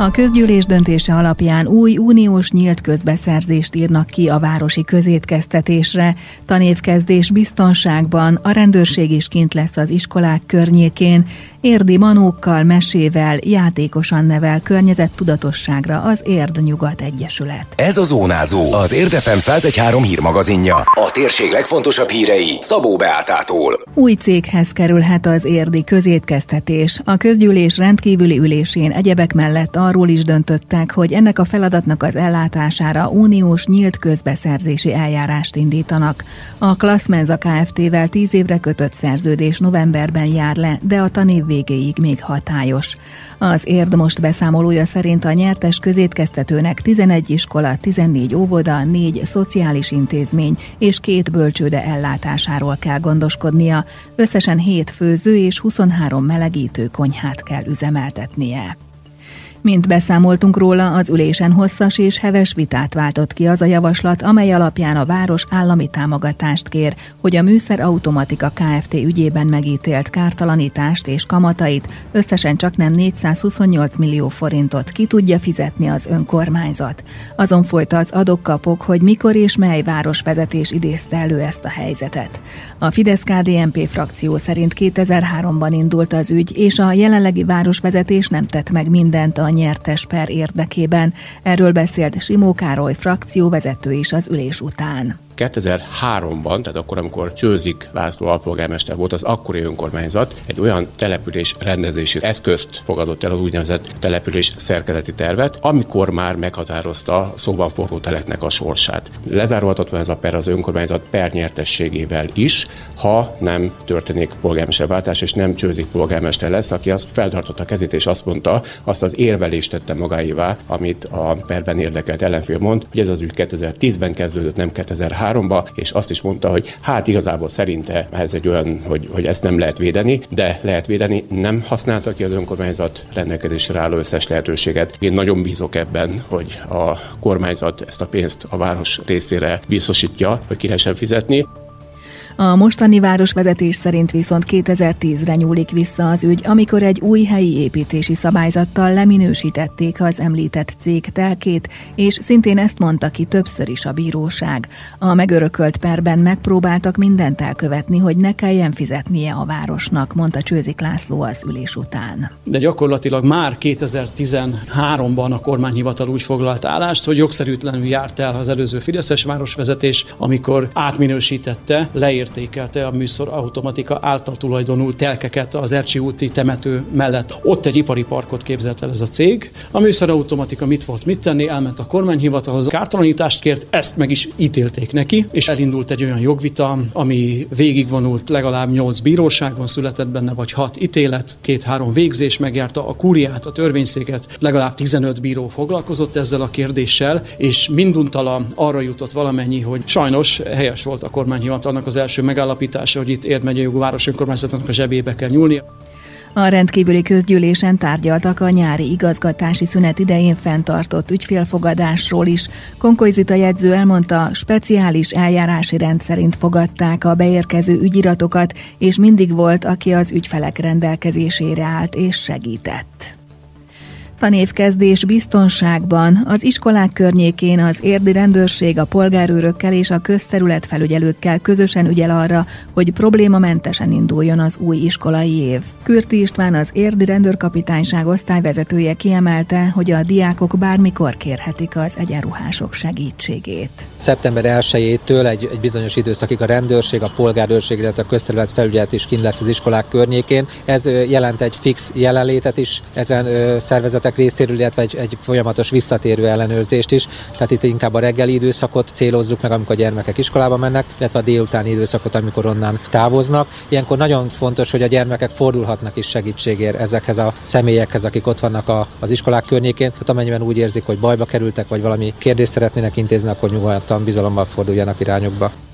A közgyűlés döntése alapján új uniós nyílt közbeszerzést írnak ki a városi közétkeztetésre. Tanévkezdés biztonságban, a rendőrség is kint lesz az iskolák környékén, érdi manókkal, mesével, játékosan nevel környezettudatosságra az Érd Nyugat Egyesület. Ez a Zónázó, az Érdefem 113 hírmagazinja. A térség legfontosabb hírei Szabó Beátától. Új céghez kerülhet az érdi közétkeztetés. A közgyűlés rendkívüli ülésén egyebek mellett arról is döntöttek, hogy ennek a feladatnak az ellátására uniós nyílt közbeszerzési eljárást indítanak. A Klassmenza Kft-vel tíz évre kötött szerződés novemberben jár le, de a tanév végéig még hatályos. Az érd most beszámolója szerint a nyertes közétkeztetőnek 11 iskola, 14 óvoda, 4 szociális intézmény és két bölcsőde ellátásáról kell gondoskodnia, összesen 7 főző és 23 melegítő konyhát kell üzemeltetnie. Mint beszámoltunk róla, az ülésen hosszas és heves vitát váltott ki az a javaslat, amely alapján a város állami támogatást kér, hogy a műszer automatika Kft. ügyében megítélt kártalanítást és kamatait összesen csak nem 428 millió forintot ki tudja fizetni az önkormányzat. Azon folyta az adokkapok, hogy mikor és mely városvezetés idézte elő ezt a helyzetet. A Fidesz-KDNP frakció szerint 2003-ban indult az ügy, és a jelenlegi városvezetés nem tett meg mindent a nyertes per érdekében. Erről beszélt Simó Károly frakcióvezető is az ülés után. 2003-ban, tehát akkor, amikor Csőzik László alpolgármester volt, az akkori önkormányzat egy olyan település rendezési eszközt fogadott el, az úgynevezett település szerkezeti tervet, amikor már meghatározta szóban forró teleknek a sorsát. Lezárulhatott ez a per az önkormányzat per nyertességével is, ha nem történik polgármesterváltás, és nem Csőzik polgármester lesz, aki azt feltartotta kezét, és azt mondta, azt az érvelést tette magáévá, amit a perben érdekelt ellenfél mond, hogy ez az ügy 2010-ben kezdődött, nem 2003 2003-ba, és azt is mondta, hogy hát igazából szerinte ez egy olyan, hogy, hogy ezt nem lehet védeni, de lehet védeni, nem használta ki az önkormányzat rendelkezésre álló összes lehetőséget. Én nagyon bízok ebben, hogy a kormányzat ezt a pénzt a város részére biztosítja, hogy ki lehessen fizetni. A mostani városvezetés szerint viszont 2010-re nyúlik vissza az ügy, amikor egy új helyi építési szabályzattal leminősítették az említett cég telkét, és szintén ezt mondta ki többször is a bíróság. A megörökölt perben megpróbáltak mindent elkövetni, hogy ne kelljen fizetnie a városnak, mondta Csőzik László az ülés után. De gyakorlatilag már 2013-ban a kormányhivatal úgy foglalt állást, hogy jogszerűtlenül járt el az előző Fideszes városvezetés, amikor átminősítette, leírt értékelte a műszor automatika által tulajdonult telkeket az Ercsi úti temető mellett. Ott egy ipari parkot képzelt el ez a cég. A műszor automatika mit volt mit tenni, elment a kormányhivatalhoz, kártalanítást kért, ezt meg is ítélték neki, és elindult egy olyan jogvita, ami végigvonult legalább 8 bíróságon, született benne vagy 6 ítélet, két-három végzés megjárta a kúriát, a törvényszéket, legalább 15 bíró foglalkozott ezzel a kérdéssel, és minduntala arra jutott valamennyi, hogy sajnos helyes volt a kormányhivatalnak az első első megállapítása, hogy itt Érd megyei jogú város önkormányzatnak a zsebébe kell nyúlni. A rendkívüli közgyűlésen tárgyaltak a nyári igazgatási szünet idején fenntartott ügyfélfogadásról is. Konkolyzita jegyző elmondta, speciális eljárási rend szerint fogadták a beérkező ügyiratokat, és mindig volt, aki az ügyfelek rendelkezésére állt és segített. Tanévkezdés biztonságban. Az iskolák környékén az érdi rendőrség a polgárőrökkel és a közterület felügyelőkkel közösen ügyel arra, hogy problémamentesen induljon az új iskolai év. Kürti István az érdi rendőrkapitányság osztályvezetője kiemelte, hogy a diákok bármikor kérhetik az egyenruhások segítségét. Szeptember 1-től egy, egy bizonyos időszakig a rendőrség, a polgárőrség, illetve a közterület felügyelet is kint lesz az iskolák környékén. Ez jelent egy fix jelenlétet is ezen szervezetek szervezetek részéről, illetve egy, egy folyamatos visszatérő ellenőrzést is. Tehát itt inkább a reggeli időszakot célozzuk meg, amikor a gyermekek iskolába mennek, illetve a délutáni időszakot, amikor onnan távoznak. Ilyenkor nagyon fontos, hogy a gyermekek fordulhatnak is segítségért ezekhez a személyekhez, akik ott vannak a, az iskolák környékén. Tehát amennyiben úgy érzik, hogy bajba kerültek, vagy valami kérdést szeretnének intézni, akkor nyugodtan bizalommal forduljanak irányukba.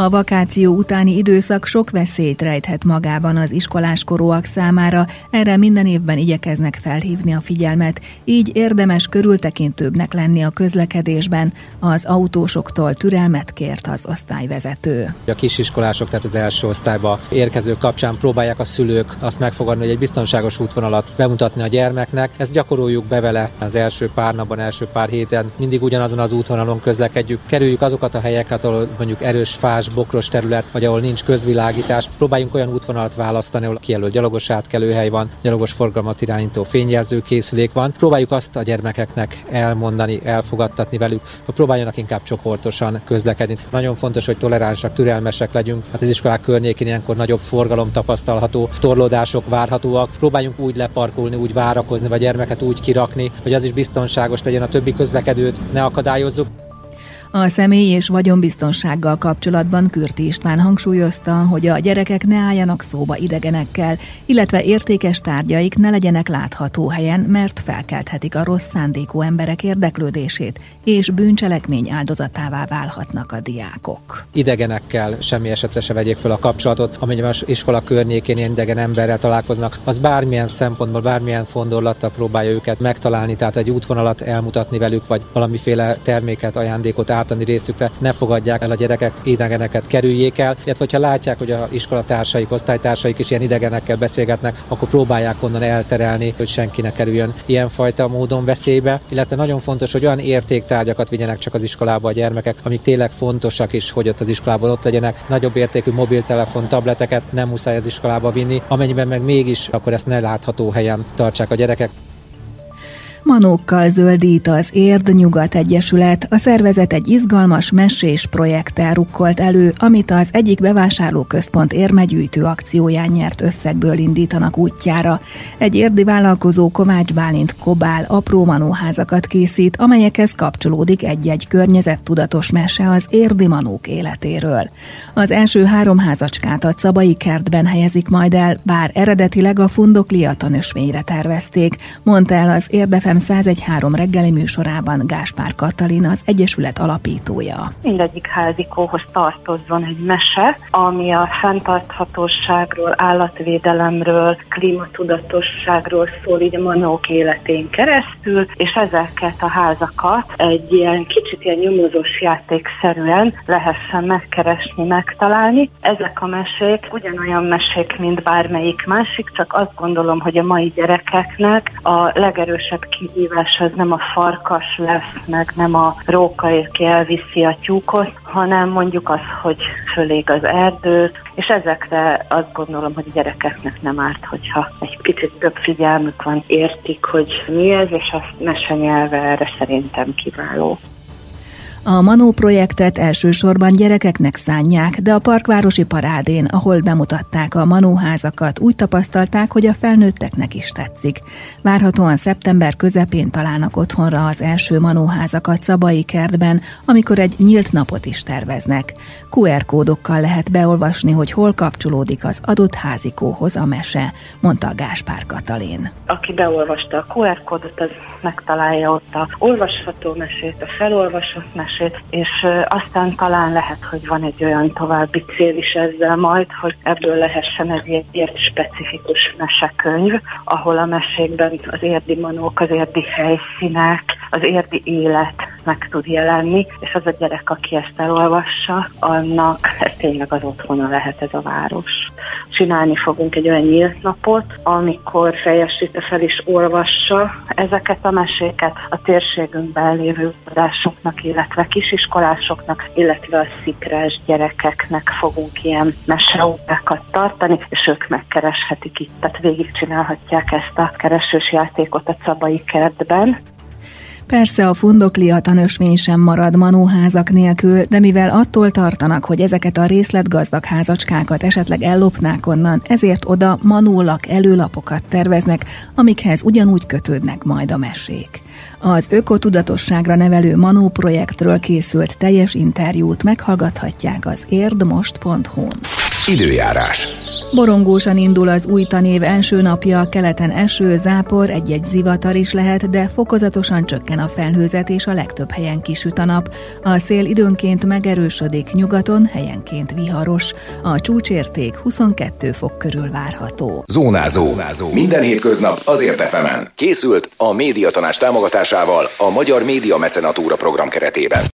A vakáció utáni időszak sok veszélyt rejthet magában az iskoláskorúak számára, erre minden évben igyekeznek felhívni a figyelmet, így érdemes körültekintőbbnek lenni a közlekedésben, az autósoktól türelmet kért az osztályvezető. A kisiskolások, tehát az első osztályba érkező kapcsán próbálják a szülők azt megfogadni, hogy egy biztonságos útvonalat bemutatni a gyermeknek. Ezt gyakoroljuk be vele az első pár napban, első pár héten. Mindig ugyanazon az útvonalon közlekedjük. Kerüljük azokat a helyeket, ahol mondjuk erős fás, bokros terület, vagy ahol nincs közvilágítás. Próbáljunk olyan útvonalat választani, ahol kijelölt gyalogos átkelőhely van, gyalogos forgalmat irányító fényjelző készülék van. Próbáljuk azt a gyermekeknek elmondani, elfogadtatni velük, hogy próbáljanak inkább csoportosan közlekedni. Nagyon fontos, hogy toleránsak, türelmesek legyünk. Hát az iskolák környékén ilyenkor nagyobb forgalom tapasztalható, torlódások várhatóak. Próbáljunk úgy leparkolni, úgy várakozni, vagy gyermeket úgy kirakni, hogy az is biztonságos legyen a többi közlekedőt, ne akadályozzuk. A személy és vagyonbiztonsággal kapcsolatban Kürti István hangsúlyozta, hogy a gyerekek ne álljanak szóba idegenekkel, illetve értékes tárgyaik ne legyenek látható helyen, mert felkelthetik a rossz szándékú emberek érdeklődését, és bűncselekmény áldozatává válhatnak a diákok. Idegenekkel semmi esetre se vegyék fel a kapcsolatot, amennyiben az iskola környékén idegen emberrel találkoznak, az bármilyen szempontból, bármilyen fondorlattal próbálja őket megtalálni, tehát egy útvonalat elmutatni velük, vagy valamiféle terméket, ajándékot ártani részükre, ne fogadják el a gyerekek, idegeneket kerüljék el, illetve hogyha látják, hogy a iskolatársaik, osztálytársaik is ilyen idegenekkel beszélgetnek, akkor próbálják onnan elterelni, hogy senki ne kerüljön ilyenfajta módon veszélybe, illetve nagyon fontos, hogy olyan értéktárgyakat vigyenek csak az iskolába a gyermekek, amik tényleg fontosak is, hogy ott az iskolában ott legyenek. Nagyobb értékű mobiltelefon, tableteket nem muszáj az iskolába vinni, amennyiben meg mégis, akkor ezt ne látható helyen tartsák a gyerekek. Manókkal zöldít az Érd Nyugat Egyesület. A szervezet egy izgalmas mesés projekttel rukkolt elő, amit az egyik bevásárlóközpont érmegyűjtő akcióján nyert összegből indítanak útjára. Egy érdi vállalkozó Kovács Bálint Kobál apró manóházakat készít, amelyekhez kapcsolódik egy-egy környezettudatos mese az érdi manók életéről. Az első három házacskát a Cabai kertben helyezik majd el, bár eredetileg a fundoklia tanösvényre tervezték, mondta el az Érdefem FM 1013 reggeli műsorában Gáspár Katalin, az Egyesület alapítója. Mindegyik házikóhoz tartozzon egy mese, ami a fenntarthatóságról, állatvédelemről, klímatudatosságról szól így a manók életén keresztül, és ezeket a házakat egy ilyen kicsit ilyen nyomozós játékszerűen lehessen megkeresni, megtalálni. Ezek a mesék ugyanolyan mesék, mint bármelyik másik, csak azt gondolom, hogy a mai gyerekeknek a legerősebb kihívás nem a farkas lesz, meg nem a róka, aki elviszi a tyúkot, hanem mondjuk az, hogy fölég az erdő, és ezekre azt gondolom, hogy a gyerekeknek nem árt, hogyha egy picit több figyelmük van, értik, hogy mi ez, és azt mesenyelve erre szerintem kiváló. A Manó projektet elsősorban gyerekeknek szánják, de a parkvárosi parádén, ahol bemutatták a manóházakat, úgy tapasztalták, hogy a felnőtteknek is tetszik. Várhatóan szeptember közepén találnak otthonra az első manóházakat Szabai kertben, amikor egy nyílt napot is terveznek. QR kódokkal lehet beolvasni, hogy hol kapcsolódik az adott házikóhoz a mese, mondta Gáspár Katalin. Aki beolvasta a QR kódot, az megtalálja ott a olvasható mesét, a felolvasott mesét, és aztán talán lehet, hogy van egy olyan további cél is ezzel majd, hogy ebből lehessen egy ilyen specifikus mesekönyv, ahol a mesékben az érdi manók, az érdi helyszínek, az érdi élet meg tud jelenni, és az a gyerek, aki ezt elolvassa, annak ez tényleg az otthona lehet ez a város. Csinálni fogunk egy olyan nyílt napot, amikor Fejesíte fel is olvassa ezeket a meséket a térségünkben lévő adásoknak, illetve kisiskolásoknak, illetve a szikrás gyerekeknek fogunk ilyen meseórákat tartani, és ők megkereshetik itt, tehát végigcsinálhatják ezt a keresős játékot a Cabai kertben. Persze a fundoklia tanösvény sem marad manóházak nélkül, de mivel attól tartanak, hogy ezeket a részletgazdag házacskákat esetleg ellopnák onnan, ezért oda manólak előlapokat terveznek, amikhez ugyanúgy kötődnek majd a mesék. Az ökotudatosságra nevelő Manó projektről készült teljes interjút meghallgathatják az érdmost.hu-n. Időjárás. Borongósan indul az új tanév első napja, keleten eső, zápor, egy-egy zivatar is lehet, de fokozatosan csökken a felhőzet és a legtöbb helyen kisüt a nap. A szél időnként megerősödik, nyugaton helyenként viharos. A csúcsérték 22 fok körül várható. Zónázó. Zónázó. Minden hétköznap azért efemen. Készült a médiatanás támogatásával a Magyar Média Mecenatúra program keretében.